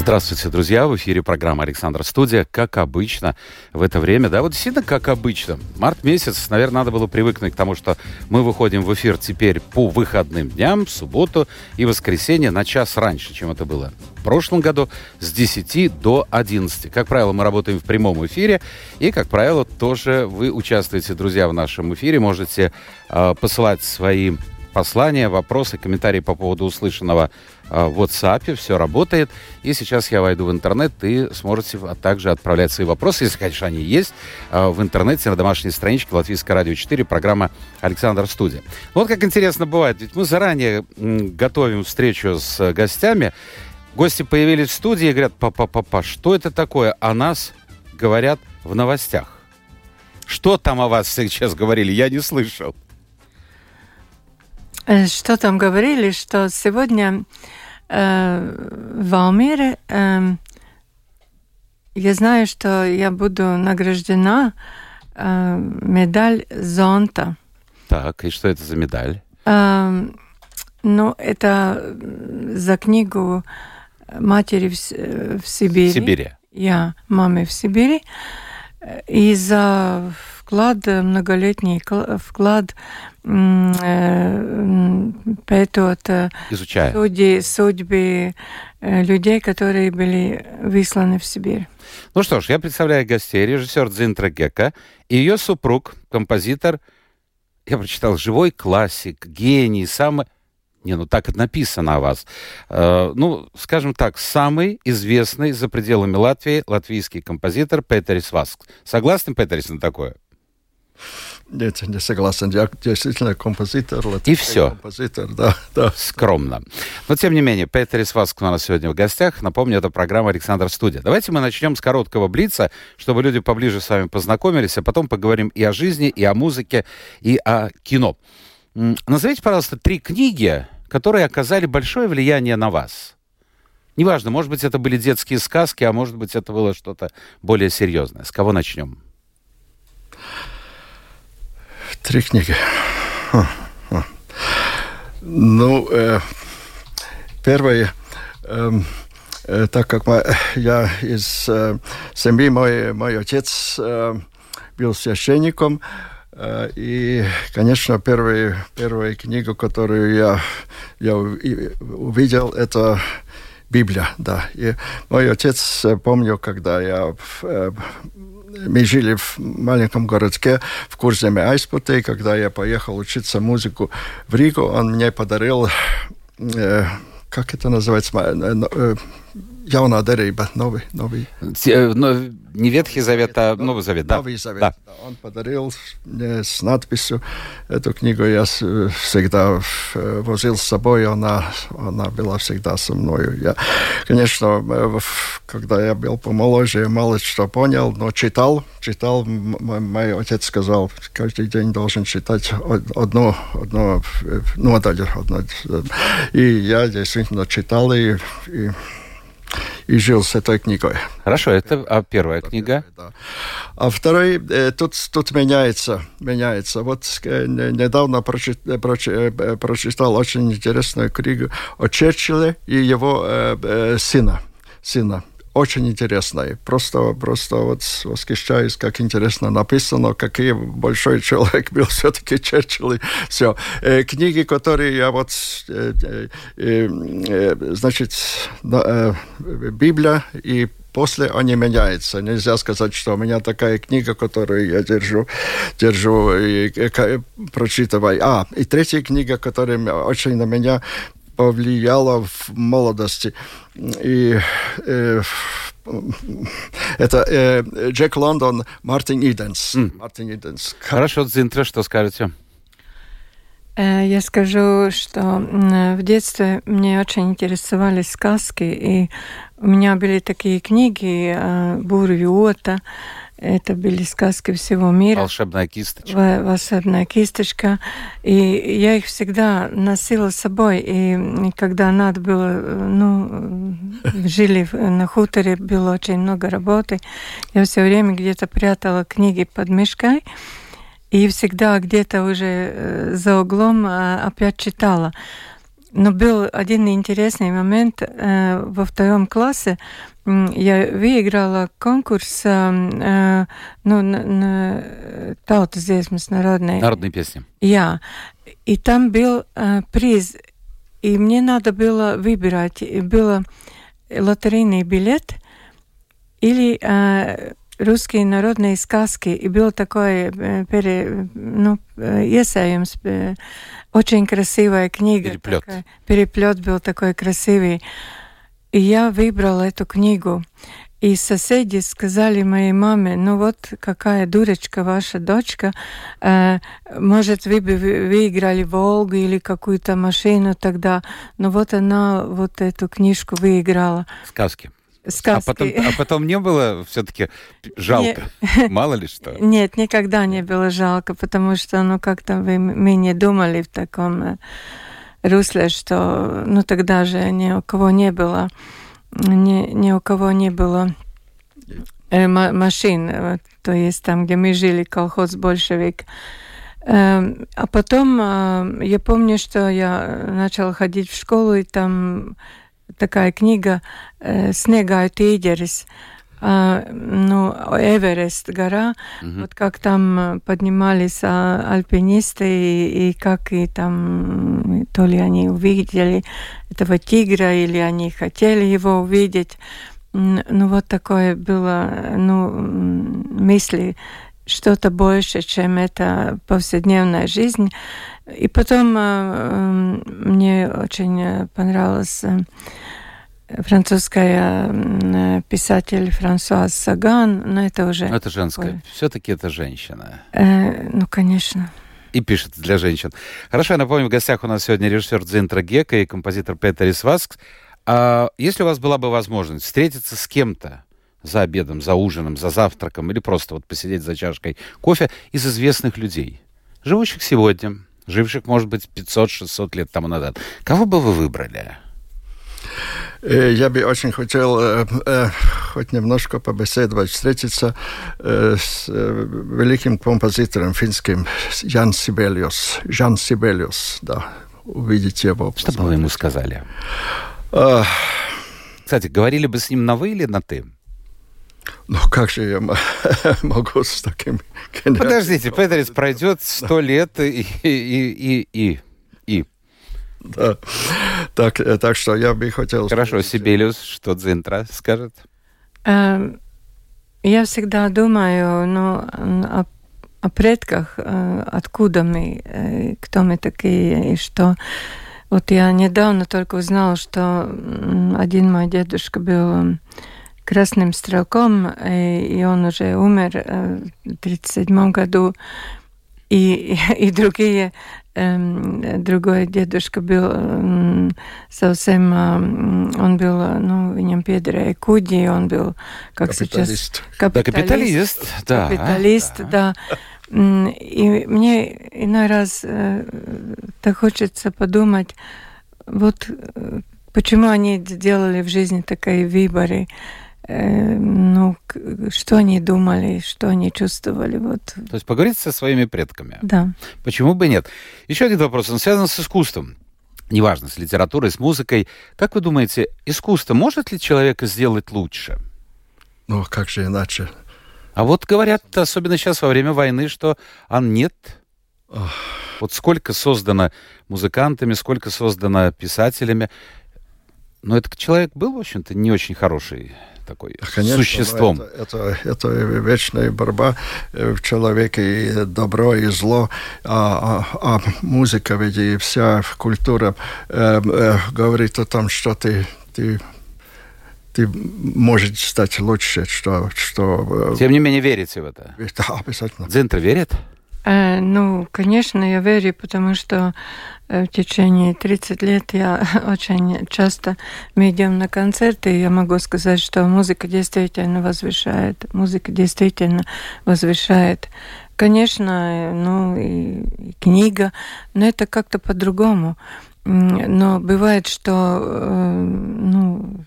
Здравствуйте, друзья! В эфире программа «Александр Студия». Как обычно в это время, да, вот действительно как обычно. Март месяц, наверное, надо было привыкнуть к тому, что мы выходим в эфир теперь по выходным дням, в субботу и воскресенье на час раньше, чем это было в прошлом году, с 10 до 11. Как правило, мы работаем в прямом эфире, и, как правило, тоже вы участвуете, друзья, в нашем эфире. Можете э, посылать свои послания, вопросы, комментарии по поводу услышанного в WhatsApp. Все работает. И сейчас я войду в интернет, и сможете также отправлять свои вопросы, если, конечно, они есть, а, в интернете на домашней страничке Латвийское радио 4, программа «Александр Студия». Вот как интересно бывает, ведь мы заранее готовим встречу с гостями, Гости появились в студии и говорят, папа, папа, что это такое? О нас говорят в новостях. Что там о вас сейчас говорили? Я не слышал. Э, что там говорили, что сегодня э, в Алмире э, я знаю, что я буду награждена э, медаль Зонта. Так, и что это за медаль? Э, ну, это за книгу матери в, в Сибири. В Сибири. Я, мамы в Сибири. И за вклад, многолетний вклад пētot Изучая. судьи, судьбы людей, которые были высланы в Сибирь. Ну что ж, я представляю гостей. Режиссер Дзинтра Гека и ее супруг, композитор, я прочитал, живой классик, гений, самый... Не, ну так это написано о вас. Э, ну, скажем так, самый известный за пределами Латвии латвийский композитор Петерис Васк. Согласны, Петерис, на такое? Нет, не согласен. Я действительно композитор. И все. Композитор, да, да. Скромно. Но, тем не менее, Петерис Васк у нас сегодня в гостях. Напомню, это программа «Александр Студия». Давайте мы начнем с короткого блица, чтобы люди поближе с вами познакомились, а потом поговорим и о жизни, и о музыке, и о кино. Назовите, пожалуйста, три книги, которые оказали большое влияние на вас. Неважно, может быть, это были детские сказки, а может быть, это было что-то более серьезное. С кого начнем? Три книги. Ну, э, первое, э, так как мы, я из э, семьи, мой, мой отец э, был священником, э, и, конечно, первую, первую книгу, которую я, я увидел, это Библия, да. И мой отец, помню, когда я мы жили в маленьком городке в Курземе Айспуте, когда я поехал учиться музыку в Ригу, он мне подарил, э, как это называется, э, э, jaunā derība, новый, новый. Но, не Ветхий Завет, а Новый Завет, да? Новый Завет. Да. Он подарил мне с надписью. Эту книгу я всегда возил с собой, она, она была всегда со мной. Я, конечно, когда я был помоложе, я мало что понял, но читал, читал. Мой, мой отец сказал, каждый день должен читать одну, одну нодаль. Одну, и я действительно читал, и, и и жил с этой книгой. Хорошо, это а первая книга. Да. А второй, э, тут, тут меняется, меняется. Вот э, недавно прочитал, э, прочитал очень интересную книгу о Черчилле и его э, сына. сына очень интересно. просто, просто вот восхищаюсь, как интересно написано, какой большой человек был все-таки Черчилль. И все. Э, книги, которые я вот, э, э, э, значит, э, Библия и после они меняются. Нельзя сказать, что у меня такая книга, которую я держу, держу и, и прочитываю. А, и третья книга, которая очень на меня повлияла в молодости. И э, это э, Джек Лондон, Мартин Иденс. Mm. Мартин Иденс. Хорошо, Зинтра, что скажете? Э, я скажу, что в детстве мне очень интересовали сказки, и у меня были такие книги э, «Бурвиота», это были сказки всего мира. Волшебная кисточка. Волшебная кисточка. И я их всегда носила с собой. И когда надо было, ну, жили на хуторе, было очень много работы, я все время где-то прятала книги под мешкой. И всегда где-то уже э, за углом а, опять читала. Но был один интересный момент э, во втором классе. Я выиграла конкурс э, ну, на, на tautas dziesmas народной. Народные песни. Я. И там был э, приз. И мне надо было выбирать. Было лотерейный билет или э, русские народные сказки. И был такой пере, ну, э, очень красивая книга. Переплет. Такая, переплет был такой красивый. И я выбрала эту книгу. И соседи сказали моей маме, ну вот какая дурочка ваша дочка, э, может вы бы выиграли Волгу или какую-то машину тогда, но вот она вот эту книжку выиграла. Сказки. Сказки. А потом, а потом не было все-таки жалко? Не... Мало ли что? Нет, никогда не было жалко, потому что, ну, как-то вы, мы не думали в таком э, русле, что, ну, тогда же ни у кого не было, ни, ни у кого не было э, машин, то есть там, где мы жили, колхоз большевик. Э, а потом э, я помню, что я начала ходить в школу, и там такая книга э, «Снегают tīģeris», а, ну, Эверест гора, угу. вот как там поднимались а, альпинисты и, и как и там то ли они увидели этого тигра или они хотели его увидеть. Ну вот такое было, ну мысли что-то больше, чем это повседневная жизнь. И потом э, мне очень понравилась э, французская писатель Франсуаз Саган, но это уже... Это женская. Все-таки это женщина. Э, ну, конечно. И пишет для женщин. Хорошо, я напомню, в гостях у нас сегодня режиссер Дзинтра Гека и композитор Петерис Васкс. А если у вас была бы возможность встретиться с кем-то за обедом, за ужином, за завтраком или просто вот посидеть за чашкой кофе из известных людей, живущих сегодня, живших, может быть, 500-600 лет тому назад, кого бы вы выбрали? Э, я бы очень хотел э, э, хоть немножко побеседовать, встретиться с великим композитором финским Ян Сибелиус. Жан Сибелиус, да, увидеть его. Что бы вы ему сказали? Кстати, говорили бы с ним на «вы» или на «ты»? Ну, как же я могу с таким... Подождите, Петерис пройдет сто лет и, и, и, и, и да. Так, э, так что я бы хотел... Хорошо, Сибелиус, что Дзинтра скажет? Эм, я всегда думаю ну, о, о предках, э, откуда мы, э, кто мы такие, и что... Вот я недавно только узнала, что один мой дедушка был красным стрелком, и он уже умер в 1937 году. И, и другие другой дедушка был совсем, он был, ну, viņam piederēja kuģi, он был, как капиталист. сейчас, капиталист. Да, капиталист, да. да. И мне иной раз э, так хочется подумать, вот э, почему они сделали в жизни такие выборы. Э, ну, что они думали, что они чувствовали. Вот. То есть поговорить со своими предками. Да. Почему бы нет? Еще один вопрос, он связан с искусством. Неважно, с литературой, с музыкой. Как вы думаете, искусство может ли человека сделать лучше? Ну, как же иначе? А вот говорят, особенно сейчас во время войны, что а нет. Ох. Вот сколько создано музыкантами, сколько создано писателями. Но этот человек был, в общем-то, не очень хороший такой Конечно, существом. Это, это, это вечная борьба э, в человеке, и добро, и зло. А, а, а музыка, ведь и вся культура э, э, говорит о том, что ты, ты ты можешь стать лучше, что... что э, Тем не менее, верите в это? Да, обязательно. Дзинтер верит? Э, ну, конечно, я верю, потому что э, в течение 30 лет я очень часто мы идем на концерты, и я могу сказать, что музыка действительно возвышает, музыка действительно возвышает. Конечно, ну и, книга, но это как-то по-другому. Но бывает, что э, ну,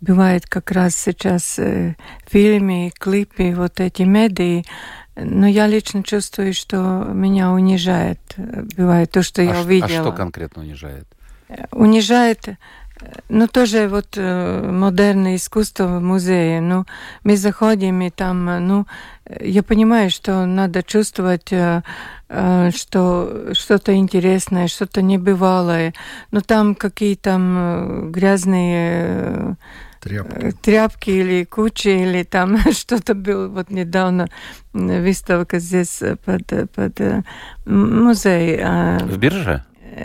бывает как раз сейчас фильмы, клипы, вот эти медии, но я лично чувствую, что меня унижает. Бывает то, что а я увидела. А что конкретно унижает? Унижает, ну, тоже вот э, модерное искусство в музее. Ну, мы заходим, и там, ну, я понимаю, что надо чувствовать, э, э, что что-то интересное, что-то небывалое. Но там какие-то грязные Тряпки. Тряпки или кучи, или там что-то было. Вот недавно выставка здесь под, под музей. А в бирже?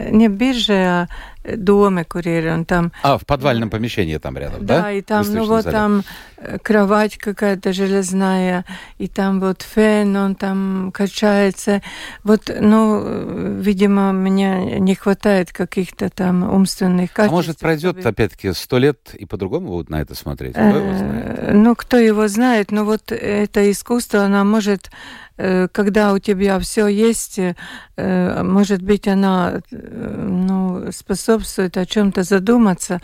Не в бирже, а доме курьеры, он там... А, в подвальном помещении там рядом, да? Да, и там, ну вот зале. там э, кровать какая-то железная, и там вот фен, он там качается. Вот, ну, видимо, мне не хватает каких-то там умственных качеств. А может, пройдет, опять-таки, сто лет, и по-другому будут на это смотреть? Кто его знает? Э, ну, кто его знает, но вот это искусство, оно может Э, когда у тебя все есть, э, может быть, она э, ну, способствует о чем-то задуматься,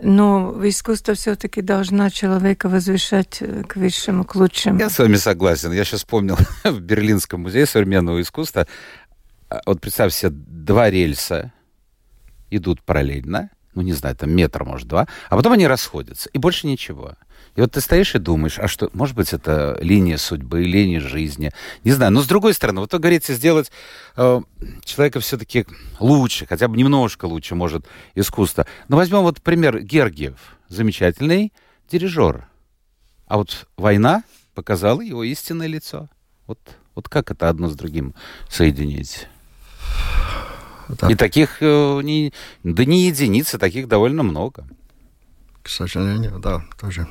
но искусство все-таки должна человека возвышать к высшему, к лучшему. Я с вами согласен. Я сейчас вспомнил в Берлинском музее современного искусства. А, вот представь себе, два рельса идут параллельно, ну, не знаю, там метр, может, два, а потом они расходятся, и больше ничего. И вот ты стоишь и думаешь, а что, может быть, это линия судьбы, линия жизни, не знаю. Но с другой стороны, вот вы говорите, сделать э, человека все-таки лучше, хотя бы немножко лучше, может, искусство. Но возьмем вот пример Гергиев, замечательный дирижер. А вот война показала его истинное лицо. Вот, вот как это одно с другим соединить? Да. И таких, э, не, да не единицы, таких довольно много к сожалению, да, тоже.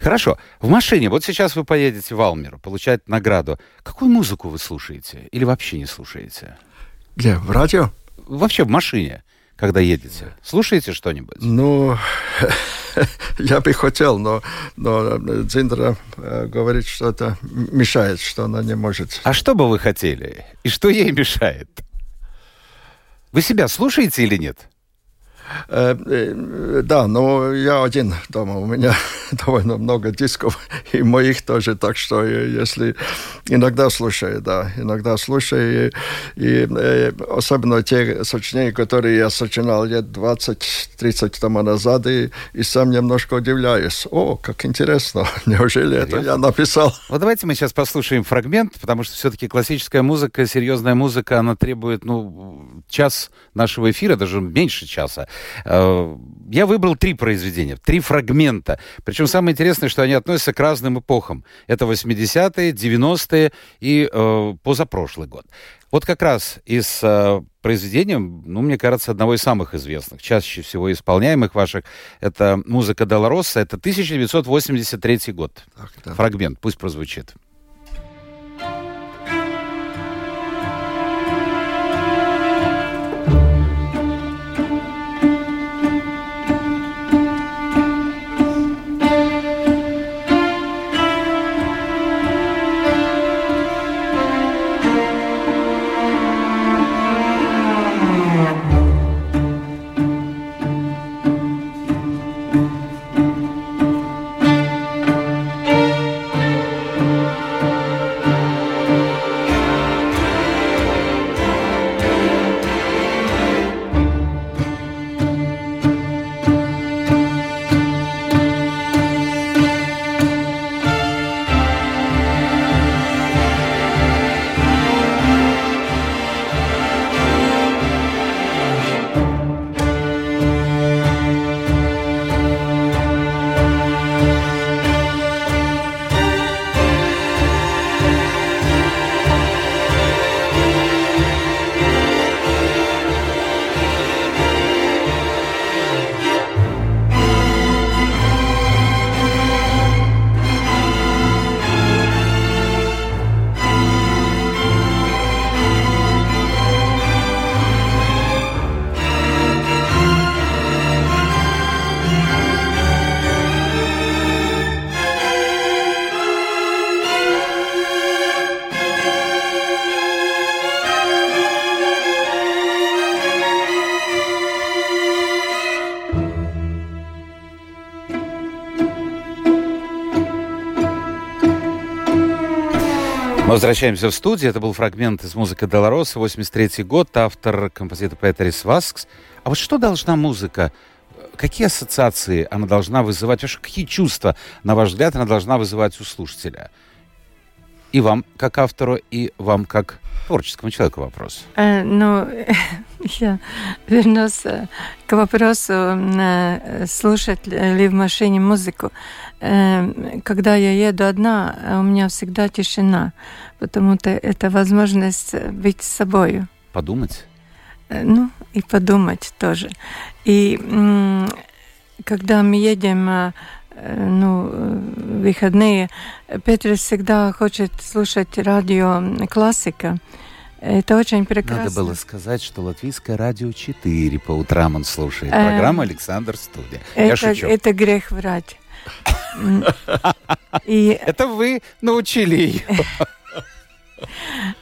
Хорошо. В машине, вот сейчас вы поедете в Алмер, получать награду. Какую музыку вы слушаете? Или вообще не слушаете? Где? В радио? Вообще в машине, когда едете. Слушаете что-нибудь? Ну, я бы хотел, но, но Дзиндра э, говорит, что это мешает, что она не может. А что бы вы хотели? И что ей мешает? Вы себя слушаете или нет? Э, э, да, но я один дома, у меня довольно много дисков, и моих тоже, так что если иногда слушаю, да, иногда слушаю, и, и э, особенно те сочинения, которые я сочинял лет 20-30 тому назад, и, и сам немножко удивляюсь. О, как интересно, неужели Интересно? это я написал? Вот давайте мы сейчас послушаем фрагмент, потому что все-таки классическая музыка, серьезная музыка, она требует, ну, час нашего эфира, даже меньше часа. Э, я выбрал три произведения, три фрагмента. Причем самое интересное, что они относятся к разным эпохам. Это 80-е, 90-е и э, позапрошлый год. Вот как раз из э, произведения, ну, мне кажется, одного из самых известных, чаще всего исполняемых ваших, это музыка Долороса, это 1983 год. Так, да. Фрагмент, пусть прозвучит. Возвращаемся в студию. Это был фрагмент из музыки Долороса, 83 год, автор, композитор Петерис Васкс. А вот что должна музыка, какие ассоциации она должна вызывать, вообще какие чувства, на ваш взгляд, она должна вызывать у слушателя? И вам, как автору, и вам, как творческому человеку вопрос. Э, ну, я вернусь э, к вопросу, э, слушать ли в машине музыку. Э, когда я еду одна, у меня всегда тишина, потому что это возможность быть собой. Подумать? Э, ну, и подумать тоже. И когда мы едем э, ну, выходные, Петр всегда хочет слушать радио классика. Это очень прекрасно. Надо было сказать, что Латвийское радио 4 по утрам он слушает. Программа «Александр Студия». Это, Я шучу. Это грех врать. И... Это вы научили ее.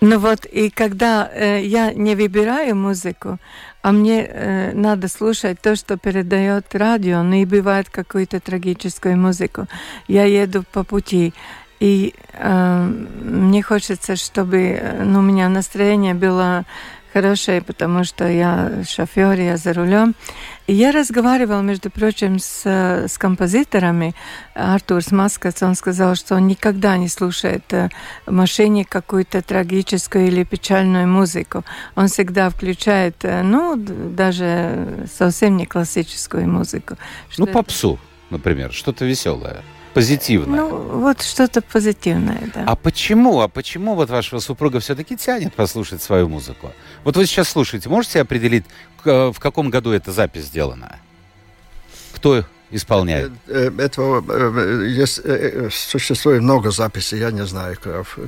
Ну вот, и когда э, я не выбираю музыку, а мне э, надо слушать то, что передает радио, ну и бывает какую-то трагическую музыку, я еду по пути, и э, мне хочется, чтобы э, ну, у меня настроение было хорошее, потому что я шофер, я за рулем. И я разговаривал, между прочим, с, с композиторами. Артур Маскац, он сказал, что он никогда не слушает э, в машине какую-то трагическую или печальную музыку. Он всегда включает, э, ну, даже совсем не классическую музыку. Ну, попсу, например, что-то веселое позитивное. Ну, вот что-то позитивное, да. А почему? А почему вот вашего супруга все-таки тянет послушать свою музыку? Вот вы сейчас слушаете, можете определить, в каком году эта запись сделана? Кто исполняет? Э, э, этого э, есть, существует много записей, я не знаю,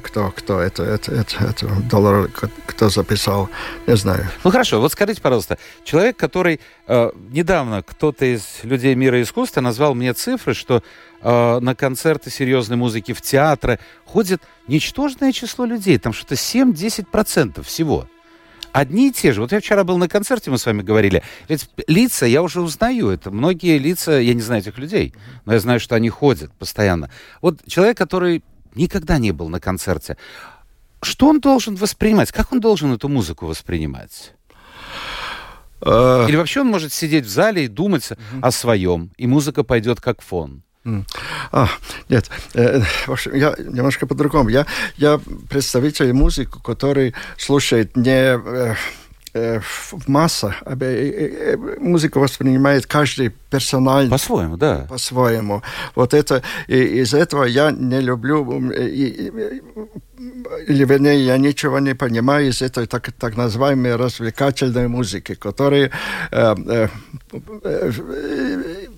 кто, кто это, это, это, это доллар, кто записал, не знаю. Ну хорошо, вот скажите, пожалуйста, человек, который э, недавно кто-то из людей мира искусства назвал мне цифры, что э, на концерты серьезной музыки в театры ходит ничтожное число людей, там что-то 7-10% всего одни и те же. Вот я вчера был на концерте, мы с вами говорили. Ведь лица я уже узнаю. Это многие лица, я не знаю этих людей, но я знаю, что они ходят постоянно. Вот человек, который никогда не был на концерте, что он должен воспринимать? Как он должен эту музыку воспринимать? А. Или вообще он может сидеть в зале и думать о своем, и музыка пойдет как фон? А, нет, э, в общем, я немножко по-другому. Я, я представитель музыки, который слушает не э, э, в масса, а, э, э, музыку воспринимает каждый персонально. По-своему, да. По-своему. Вот это, и из этого я не люблю, и, или вернее, я ничего не понимаю из этой так, так называемой развлекательной музыки, которая э, э,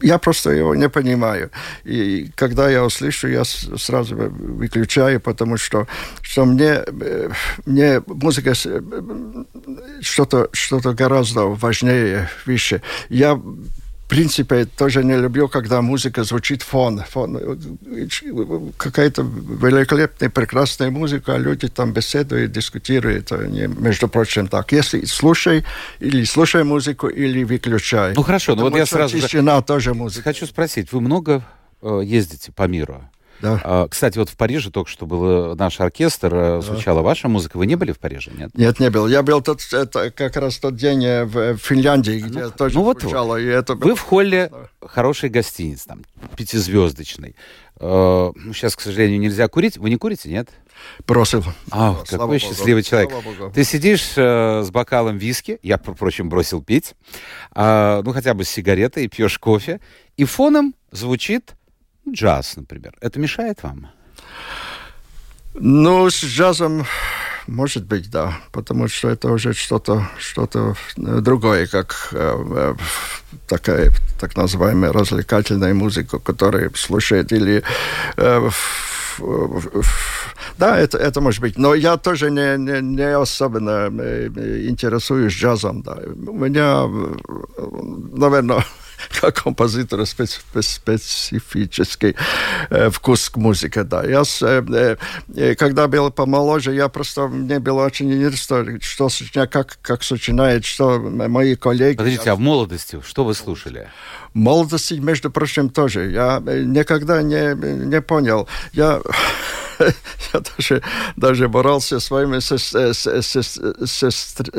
я просто его не понимаю. И когда я услышу, я сразу выключаю, потому что, что мне, э, мне музыка что-то что гораздо важнее, выше. Я принципе, тоже не люблю, когда музыка звучит фон. фон. Какая-то великолепная, прекрасная музыка, а люди там беседуют, дискутируют. Они, между прочим, так. Если слушай, или слушай музыку, или выключай. Ну хорошо, ну вот я сразу... Тишина же... тоже музыка. Хочу спросить, вы много э, ездите по миру? Да. А, кстати, вот в Париже только что был наш оркестр, э, да. звучала ваша музыка. Вы не были в Париже, нет? Нет, не был. Я был тот, это как раз тот день э, в Финляндии, где ну, тоже ну, вот звучало. И это Вы в холле да. хорошей гостиницы, там, пятизвездочной. Сейчас, к сожалению, нельзя курить. Вы не курите, нет? Бросил. А, Слава какой Богу. счастливый человек. Ты сидишь э, с бокалом виски, я, впрочем, бросил пить, э, ну, хотя бы с сигаретой, пьешь кофе, и фоном звучит Джаз, например. Это мешает вам? Ну, с джазом, может быть, да. Потому что это уже что-то что, -то, другое, как э, такая так называемая развлекательная музыка, которая слушает или... Э, да, это, это может быть. Но я тоже не, не, не особенно э, интересуюсь джазом. Да. У меня, наверное, как композитора специ специфический э, вкус к музыке, да. Я, э, э, когда был помоложе, я просто, мне было очень интересно, что как, как сочиняет, что мои коллеги... Подождите, а в молодости что вы слушали? Молодости, между прочим, тоже. Я никогда не, не понял. Я я даже, даже боролся с своими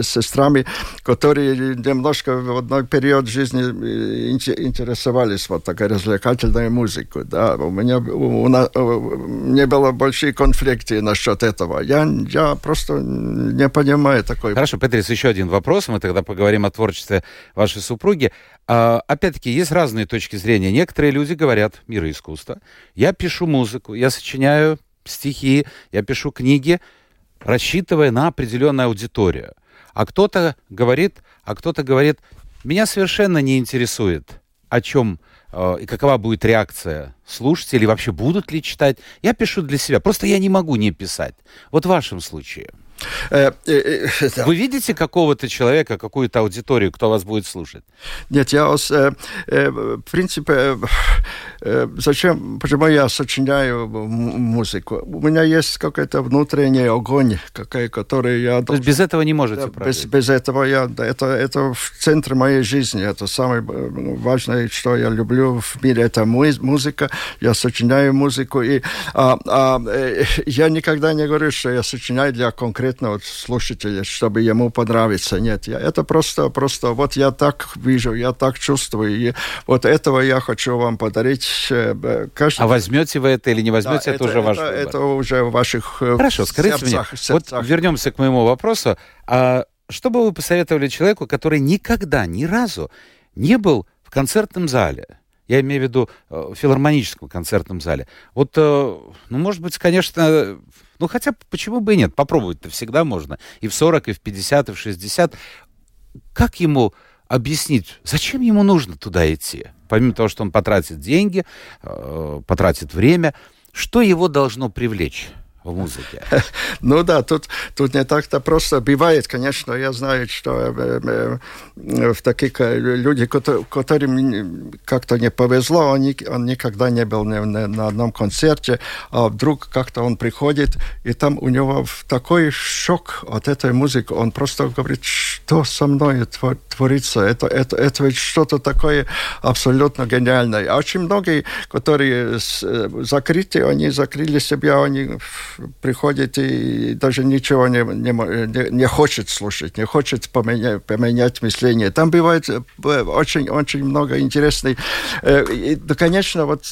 сестрами, которые немножко в одной период жизни интересовались вот такой развлекательной музыкой. Да. У меня у, нас, не было большие конфликты насчет этого. Я, я просто не понимаю такой... Хорошо, Петрис, еще один вопрос. Мы тогда поговорим о творчестве вашей супруги. А, опять-таки, есть разные точки зрения. Некоторые люди говорят, мир искусства. Я пишу музыку, я сочиняю стихи, я пишу книги, рассчитывая на определенную аудиторию. А кто-то говорит, а кто-то говорит, меня совершенно не интересует, о чем э, и какова будет реакция слушателей, вообще будут ли читать. Я пишу для себя, просто я не могу не писать. Вот в вашем случае. Э, э, э, Вы видите какого-то человека, какую-то аудиторию, кто вас будет слушать? Нет, я, в принципе, зачем, почему я сочиняю музыку? У меня есть какой-то внутренний огонь, какой, который я... То есть без этого не можете, без, без этого я... Это, это в центре моей жизни. Это самое важное, что я люблю в мире. Это музыка. Я сочиняю музыку. И а, а, я никогда не говорю, что я сочиняю для конкретного конкретного слушателя, чтобы ему понравиться. Нет, я, это просто, просто вот я так вижу, я так чувствую, и вот этого я хочу вам подарить. Э, каждый... А возьмете вы это или не возьмете, да, это, это уже ваш это, выбор. Это уже в ваших э, Хорошо, скажите сердцах, мне, сердцах. вот вернемся к моему вопросу. А что бы вы посоветовали человеку, который никогда, ни разу не был в концертном зале? Я имею в виду э, в филармоническом концертном зале. Вот, ну, может быть, конечно, ну, хотя почему бы и нет? Попробовать-то всегда можно. И в 40, и в 50, и в 60. Как ему объяснить, зачем ему нужно туда идти? Помимо того, что он потратит деньги, э, потратит время, что его должно привлечь? В музыке. Ну да, тут, тут не так-то просто. Бывает, конечно, я знаю, что э, э, э в таких э, люди, которым как-то не повезло, он, он никогда не был ни, ни, на одном концерте, а вдруг как-то он приходит, и там у него такой шок от этой музыки, он просто говорит, что со мной творится, это, это, это ведь что-то такое абсолютно гениальное. А очень многие, которые закрыты, они закрыли себя, они приходит и даже ничего не, не, не хочет слушать, не хочет поменять, поменять мышление. Там бывает очень-очень много интересных. И, да, конечно, вот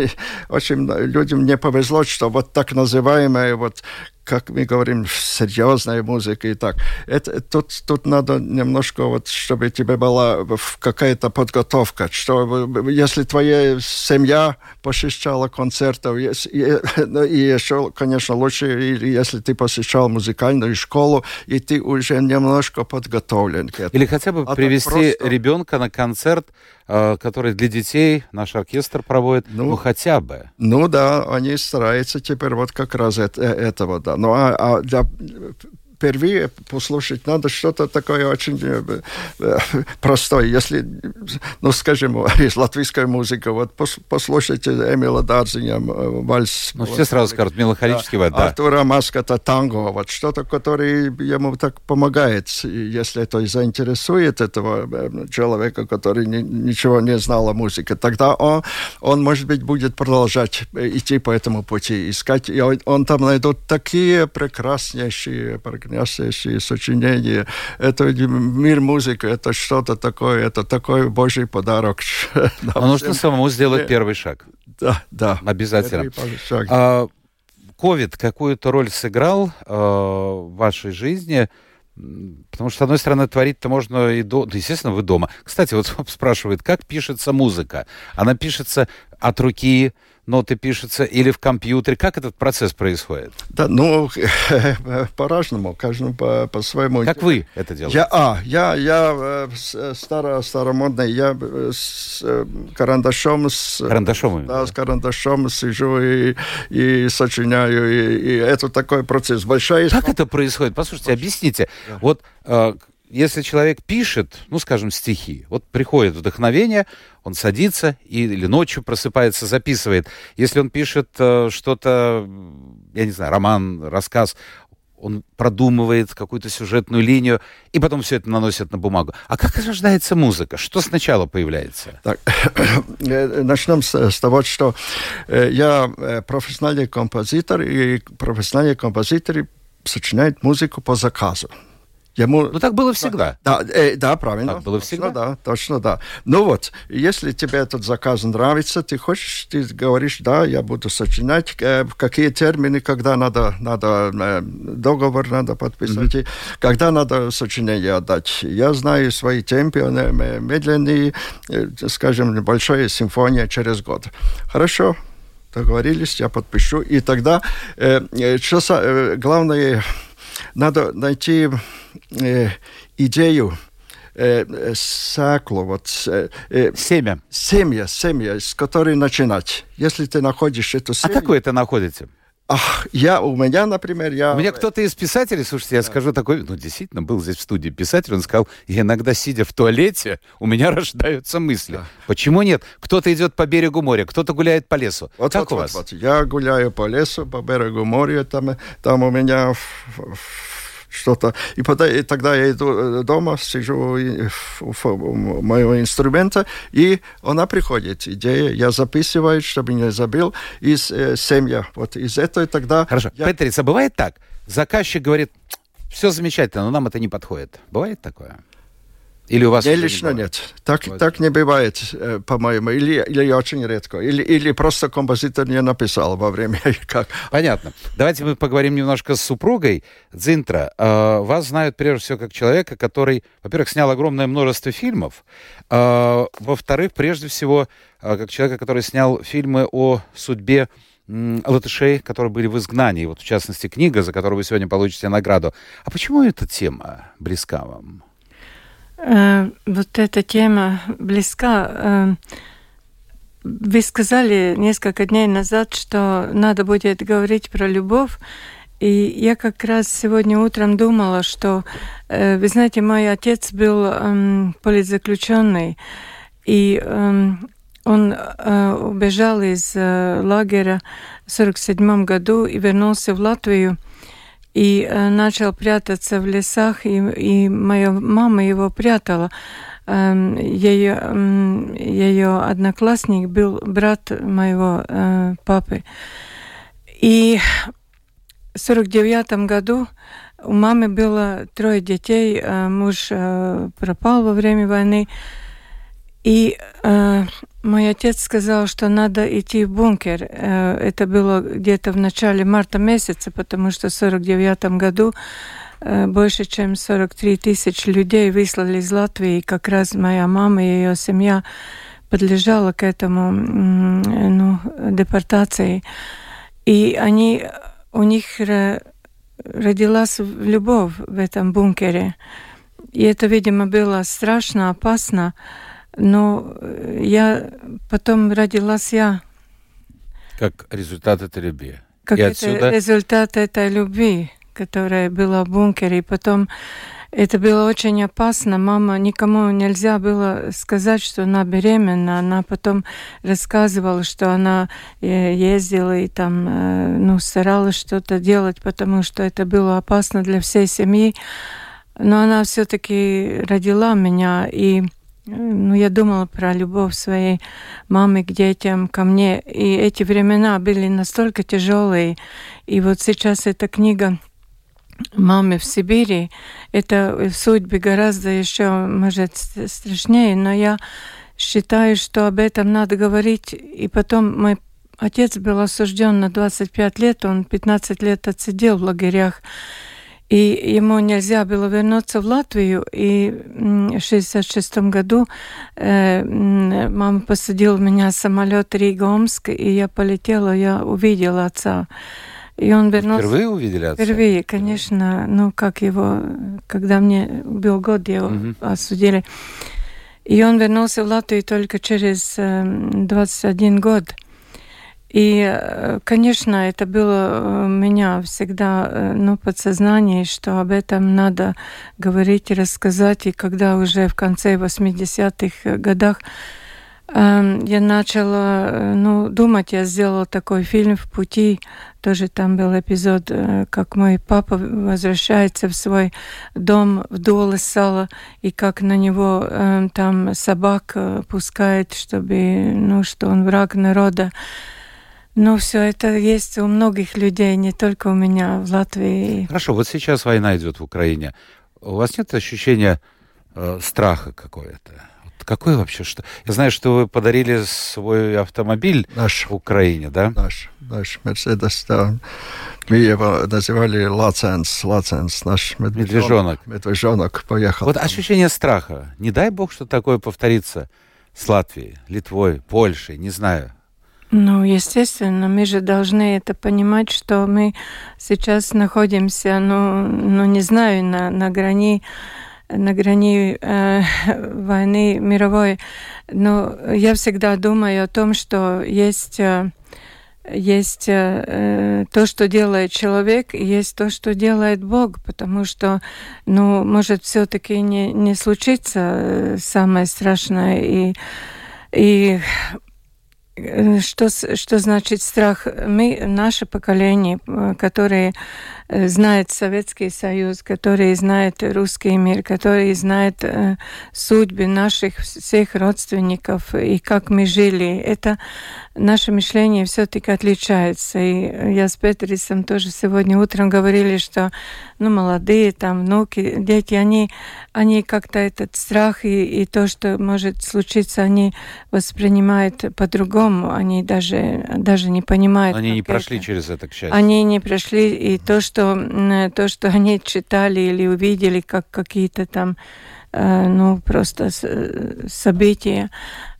очень людям не повезло, что вот так называемые вот как мы говорим, серьезная музыка и так. Это, тут, тут надо немножко, вот, чтобы тебе была какая-то подготовка, что если твоя семья посещала концертов, и, ну, и еще, конечно, лучше, если ты посещал музыкальную школу, и ты уже немножко подготовлен к этому. Или хотя бы а привести просто... ребенка на концерт, Э, который для детей наш оркестр проводит, ну, ну хотя бы. Ну да, они стараются теперь вот как раз это, э, этого, да. no a, a впервые послушать надо что-то такое очень э, э, простое. Если, ну, скажем, из латвийской музыки, вот послушайте Эмила Дарзиня э, вальс. Ну, все сразу скажут, меланхолический да, да. Артура Маската танго, вот что-то, которое ему так помогает, если это заинтересует этого человека, который ни, ничего не знал о музыке, тогда он, он, может быть, будет продолжать идти по этому пути, искать, и он, он там найдет такие прекраснейшие настоящие сочинения. Это мир музыки, это что-то такое, это такой божий подарок. Но нужно самому сделать первый шаг. Да, да. Обязательно. А, ковид какую-то роль сыграл э, в вашей жизни? Потому что, с одной стороны, творить-то можно и до... Естественно, вы дома. Кстати, вот спрашивают, как пишется музыка? Она пишется от руки, ноты пишутся или в компьютере? Как этот процесс происходит? Да, ну, по-разному, каждому по, по своему. Как вы это делаете? Я, а, я, я э, э, старо, старомодный, я э, с карандашом, с, карандашом, да, с карандашом сижу и, и сочиняю, и, и это такой процесс. Большая... Как это происходит? Послушайте, объясните. Да. Вот если человек пишет, ну, скажем, стихи, вот приходит вдохновение, он садится и, или ночью просыпается, записывает. Если он пишет э, что-то, я не знаю, роман, рассказ, он продумывает какую-то сюжетную линию, и потом все это наносит на бумагу. А как рождается музыка? Что сначала появляется? Так, э, начнем с, с того, что э, я э, профессиональный композитор, и профессиональные композиторы сочиняют музыку по заказу. Ему... Ну, так было всегда. Да, э, да правильно. Так было всегда. Точно, да, точно, да. Ну вот, если тебе этот заказ нравится, ты хочешь, ты говоришь, да, я буду сочинять, э, какие термины, когда надо, надо э, договор надо подписать, mm-hmm. когда надо сочинение отдать. Я знаю свои темпы, медленные, э, скажем, большая симфония через год. Хорошо, договорились, я подпишу. И тогда э, э, что, э, главное, надо найти э, идею, э, саклу, вот, э, э, семя. Семя, семя, с которой начинать. Если ты находишь эту семя... А как вы это находите? Ах, я, у меня, например, я... У меня кто-то из писателей, слушайте, я да. скажу такой, ну, действительно, был здесь в студии писатель, он сказал, я иногда, сидя в туалете, у меня рождаются мысли. Да. Почему нет? Кто-то идет по берегу моря, кто-то гуляет по лесу. Вот, как вот, у вас? Вот, вот. Я гуляю по лесу, по берегу моря, там, там у меня что-то. И, и тогда я иду э, дома, сижу у моего инструмента, и она приходит, идея, я записываю, чтобы не забыл, из э, семья. Вот из этого тогда... Хорошо. Я... Петрис, а бывает так? Заказчик говорит, все замечательно, но нам это не подходит. Бывает такое? Или у вас Мне лично не нет. Так, вот. так не бывает, э, по-моему. Или, или очень редко. Или, или просто композитор не написал во время как. Понятно. Давайте мы поговорим немножко с супругой. Дзинтра, э, вас знают прежде всего как человека, который, во-первых, снял огромное множество фильмов. Э, во-вторых, прежде всего, как человека, который снял фильмы о судьбе латышей, которые были в изгнании. Вот, в частности, книга, за которую вы сегодня получите награду. А почему эта тема близка вам? Э, вот эта тема близка. Э, вы сказали несколько дней назад, что надо будет говорить про любовь. И я как раз сегодня утром думала, что, э, вы знаете, мой отец был эм, политзаключенный, и эм, он убежал из лагеря в 1947 году и вернулся в Латвию и э, начал прятаться в лесах, и, и моя мама его прятала. Ее, э, ее одноклассник был брат моего э, папы. И в 49 году у мамы было трое детей, э, муж пропал во время войны, и э, мой отец сказал, что надо идти в бункер. Э, это было где-то в начале марта месяца, потому что в 49 году э, больше, чем 43 тысячи людей выслали из Латвии. И как раз моя мама и ее семья подлежала к этому ну, депортации. И они, у них родилась любовь в этом бункере. И это, видимо, было страшно, опасно. Но э, я потом родилась я. Как результат этой любви. Как и это отсюда... результат этой любви, которая была в бункере. И потом это было очень опасно. Мама, никому нельзя было сказать, что она беременна. Она потом рассказывала, что она э, ездила и там, э, ну, старалась что-то делать, потому что это было опасно для всей семьи. Но она все-таки родила меня, и ну, я думала про любовь своей мамы к детям, ко мне. И эти времена были настолько тяжелые. И вот сейчас эта книга мамы в Сибири, это судьбы гораздо еще, может, страшнее, но я считаю, что об этом надо говорить. И потом мой отец был осужден на 25 лет, он 15 лет отсидел в лагерях. И ему нельзя было вернуться в Латвию. И в 1966 году э, мама посадила меня в самолет Рига-Омск, и я полетела, я увидела отца. И он вернулся... Впервые увидели отца? Впервые, конечно. Ну, как его... Когда мне был год, его угу. осудили. И он вернулся в Латвию только через э, 21 год. И, э, конечно, это было у меня всегда э, ну, подсознание, что об этом надо говорить и рассказать. И когда уже в конце 80-х годах Эм, я начала э, ну, думать, я сделала такой фильм «В пути», тоже там был эпизод, э, как мой папа возвращается в свой дом в Дуолесала, и как на него э, там собак э, пускает, чтобы, ну, что он враг народа. Ну, все это есть у многих людей, не только у меня в Латвии. Хорошо, вот сейчас война идет в Украине. У вас нет ощущения э, страха какое-то? Вот какое вообще что? Я знаю, что вы подарили свой автомобиль Наш. Украине, да? Наш, наш Мерседес, да. Мы его называли Лаценс, Лаценс, наш Медвежонок. Медвежонок поехал. Вот ощущение страха. Не дай бог, что такое повторится с Латвией, Литвой, Польшей, не знаю. Ну, естественно, мы же должны это понимать, что мы сейчас находимся, ну, ну не знаю, на, на грани на грани э, войны мировой. Но я всегда думаю о том, что есть, э, есть э, то, что делает человек, и есть то, что делает Бог, потому что, ну, может все-таки не, не случиться э, самое страшное. И, и что, что значит страх? Мы, наше поколение, э, которое э, знает Советский Союз, который знает русский мир, который знает э, судьбы наших всех родственников и как мы жили, это наше мышление все-таки отличается. И я с Петрисом тоже сегодня утром говорили, что ну, молодые там внуки, дети, они, они как-то этот страх и, и то, что может случиться, они воспринимают по-другому. Они даже, даже не понимают. Они не прошли это. через это, к счастью. Они не прошли, и то, что, м, то, что они читали или увидели, как какие-то там э, ну, просто э, события.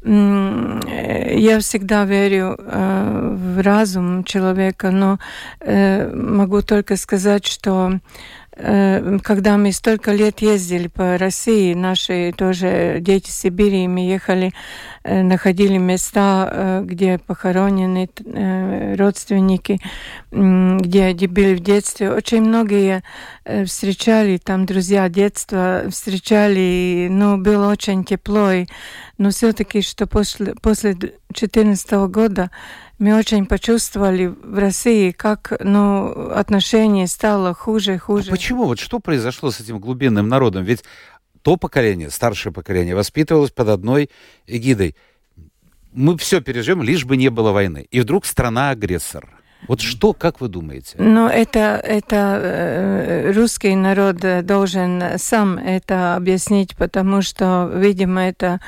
Э, Я всегда верю э, в разум человека, но э, могу только сказать, что э, когда мы столько лет ездили по России, наши тоже дети Сибири, мы ехали, э, находили места, э, где похоронены э, родственники, где они были в детстве. Очень многие э, встречали, там друзья детства встречали, ну, было очень тепло. Но все-таки, что после, после 2014 года мы очень почувствовали в России, как ну, отношение стало хуже А хуже. почему? Вот что произошло с этим глубинным народом? Ведь то поколение, старшее поколение, воспитывалось под одной эгидой. Мы все переживем, лишь бы не было войны. И вдруг страна-агрессор. Вот что, как вы думаете? Но это, это э, русский народ э, должен сам это объяснить, потому что, видимо, это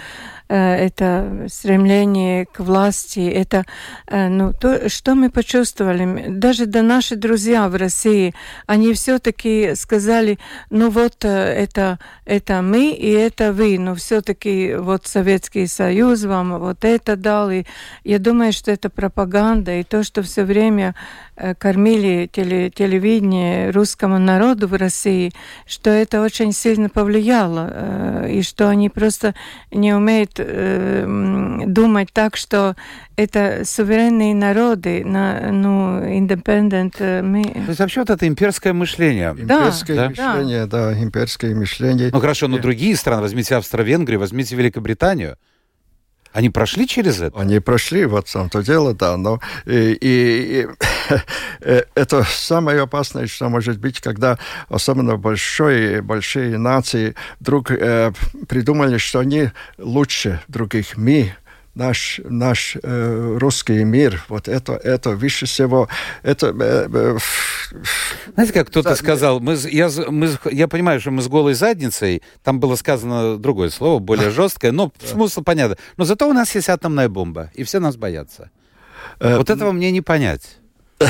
это стремление к власти, это э, ну, то, что мы почувствовали. Даже да наши друзья в России, они все-таки сказали, ну вот э, это, это мы и это вы, но все-таки вот Советский Союз вам вот это дал. И я думаю, что это пропаганда, и то, что все время э, кормили теле, телевидение русскому народу в России, что это очень сильно повлияло, э, и что они просто не умеют э, думать так, что это суверенные народы, на, ну, independent, э, мы... То есть вообще вот это имперское мышление. Да, Имперское да. мышление, да, имперское мышление. Ну хорошо, но другие страны, возьмите Австро-Венгрию, возьмите Великобританию. Они прошли через это? Они прошли, вот в том-то дело, да, но и, и- и, э, это самое опасное, что может быть, когда особенно большие, большие нации вдруг э, придумали, что они лучше других. Мы, наш, наш э, русский мир, вот это, это выше всего, это... э, э, Знаете, как кто-то Да, сказал, мы, я, мы, я понимаю, что мы с голой задницей, там было сказано другое слово, более жесткое, но смысл понятно. Но зато у нас есть атомная бомба, и все нас боятся. э, Вот этого мне не понять.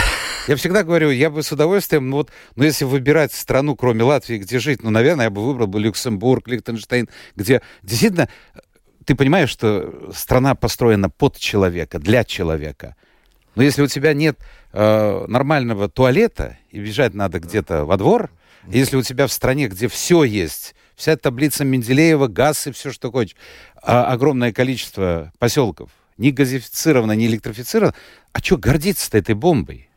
Я всегда говорю, я бы с удовольствием, ну вот, ну если выбирать страну, кроме Латвии, где жить, ну, наверное, я бы выбрал бы Люксембург, Лихтенштейн, где действительно ты понимаешь, что страна построена под человека, для человека. Но если у тебя нет э, нормального туалета, и бежать надо где-то во двор, и если у тебя в стране, где все есть, вся таблица Менделеева, газ и все, что хочешь, а огромное количество поселков, не газифицировано, не электрифицировано, а что гордиться-то этой бомбой?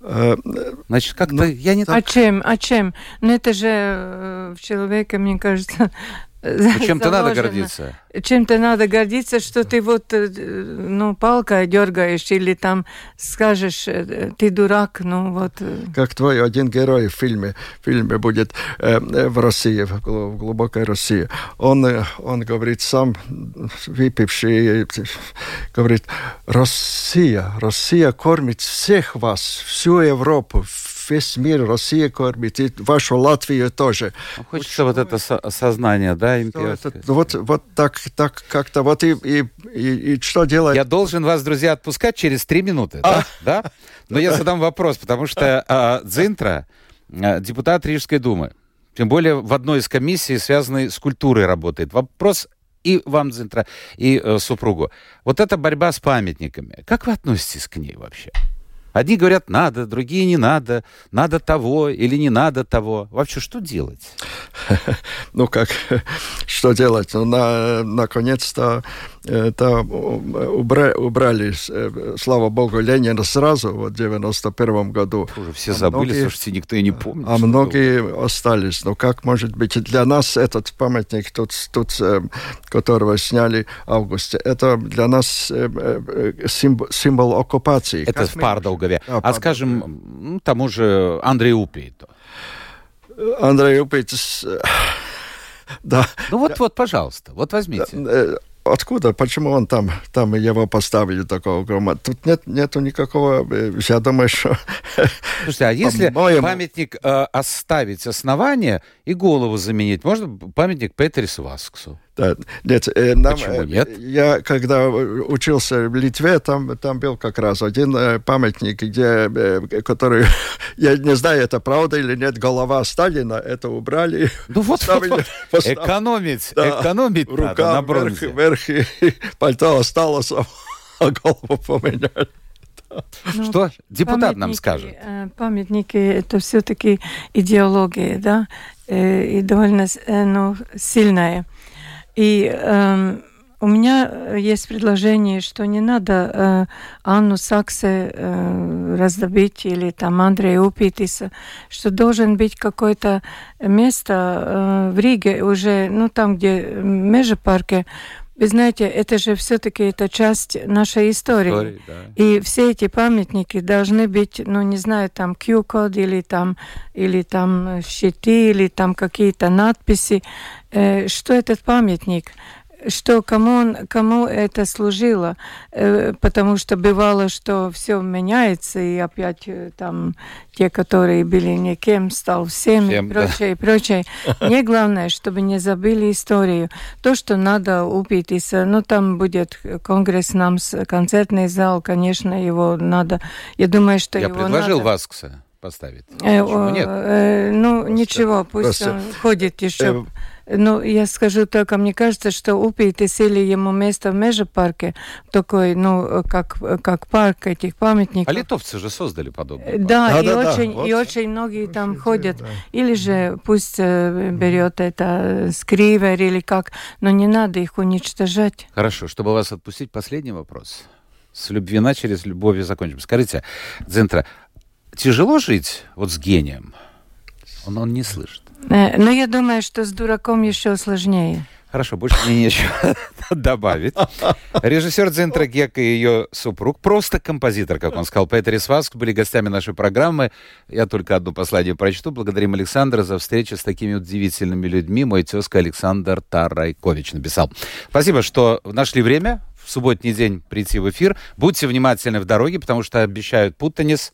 э, Значит, как-то Ну, я не А чем? А чем? Ну это же э, в человеке, мне кажется, чем-то надо гордиться. Чем-то надо гордиться, что ты вот, э, ну, палкой дергаешь или там скажешь, э, ты дурак, ну вот. Как твой один герой в фильме, в фильме будет э, в России, в глубокой России. Он, он говорит сам, выпивший, говорит, Россия, Россия кормит всех вас, всю Европу, весь мир, Россия кормит, и вашу Латвию тоже. Ну, хочется вот, вот это сознание, да, имперское. Это, вот, вот так, так как-то, вот и, и, и, и что делать? Я должен вас, друзья, отпускать через три минуты, а? да? да? Но я задам вопрос, потому что а, Дзинтра, а, депутат Рижской думы, тем более в одной из комиссий, связанной с культурой, работает. Вопрос и вам, Дзинтра, и э, супругу. Вот эта борьба с памятниками, как вы относитесь к ней вообще? Одни говорят надо, другие не надо, надо того или не надо того. Вообще, что делать? Ну как, что делать? Ну, на, наконец-то это убрали, убрали, э, слава богу, Ленина сразу, вот в 91 году. Уже все а забыли, многие, слушайте, никто и не помнит. А многие было. остались. Но как может быть для нас этот памятник, тут, тут, э, которого сняли в августе, это для нас э, символ, символ оккупации. Это как в Пардаугове. Да, а скажем, ну, тому же Андрею Упейту. Андрей Упейтис... Да. Ну вот, вот, пожалуйста, вот возьмите откуда, почему он там, там его поставили такого грома? Тут нет, нету никакого, э, я думаю, что... Слушайте, а если памятник э, оставить основание и голову заменить, можно памятник Петерису Васксу? Да, нет, э, нам, Почему э, нет? Я, когда учился в Литве, там, там был как раз один э, памятник, где, э, который, я не знаю, это правда или нет, голова Сталина, это убрали. Ну вот, поставили, вот, вот. Поставили, экономить, да, экономить рука надо на бронзе. Вверх, вверх, и пальто осталось, а голову поменяли. Ну, Что депутат нам скажет? Э, памятники – это все-таки идеология, да, и довольно ну, сильная. И э, у меня есть предложение, что не надо э, Анну Саксе э, раздобить или там Андрея Упитиса, что должен быть какое-то место э, в Риге уже, ну там, где Межепарке, вы знаете, это же все-таки это часть нашей истории. истории да. И все эти памятники должны быть, ну не знаю, там Q-код или там или там щиты или там какие-то надписи, э, что этот памятник что кому, он, кому это служило, э, потому что бывало, что все меняется, и опять э, там те, которые были никем, стал всем, Всем, и прочее, да. и прочее. Мне главное, чтобы не забыли историю. То, что надо упитись, ну, там будет конгресс нам, концертный зал, конечно, его надо, я думаю, что я его предложил надо... вас, кстати поставить. Э, нет? Э, ну, Просто. ничего, пусть Просто. он ходит еще. Э, ну, я скажу только, мне кажется, что упейте сели ему место в межепарке, такой, ну, как, как парк этих памятников. А литовцы же создали подобное. Да, да, и, да, очень, да. и вот. очень многие там очень ходят. Да. Или же пусть э, берет это скривер или как, но не надо их уничтожать. Хорошо, чтобы вас отпустить, последний вопрос. С любви начали, с любовью закончим. Скажите, Дзентра, тяжело жить вот с гением? Он, он не слышит. Э, но я думаю, что с дураком еще сложнее. Хорошо, больше мне нечего добавить. Режиссер Дзентра Гек и ее супруг, просто композитор, как он сказал, Петер Сваск, были гостями нашей программы. Я только одну последнюю прочту. Благодарим Александра за встречу с такими удивительными людьми. Мой тезка Александр Тарайкович написал. Спасибо, что нашли время в субботний день прийти в эфир. Будьте внимательны в дороге, потому что обещают путанис.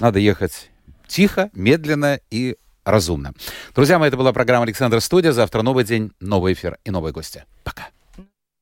Надо ехать тихо, медленно и разумно. Друзья мои, это была программа «Александр Студия». Завтра новый день, новый эфир и новые гости. Пока.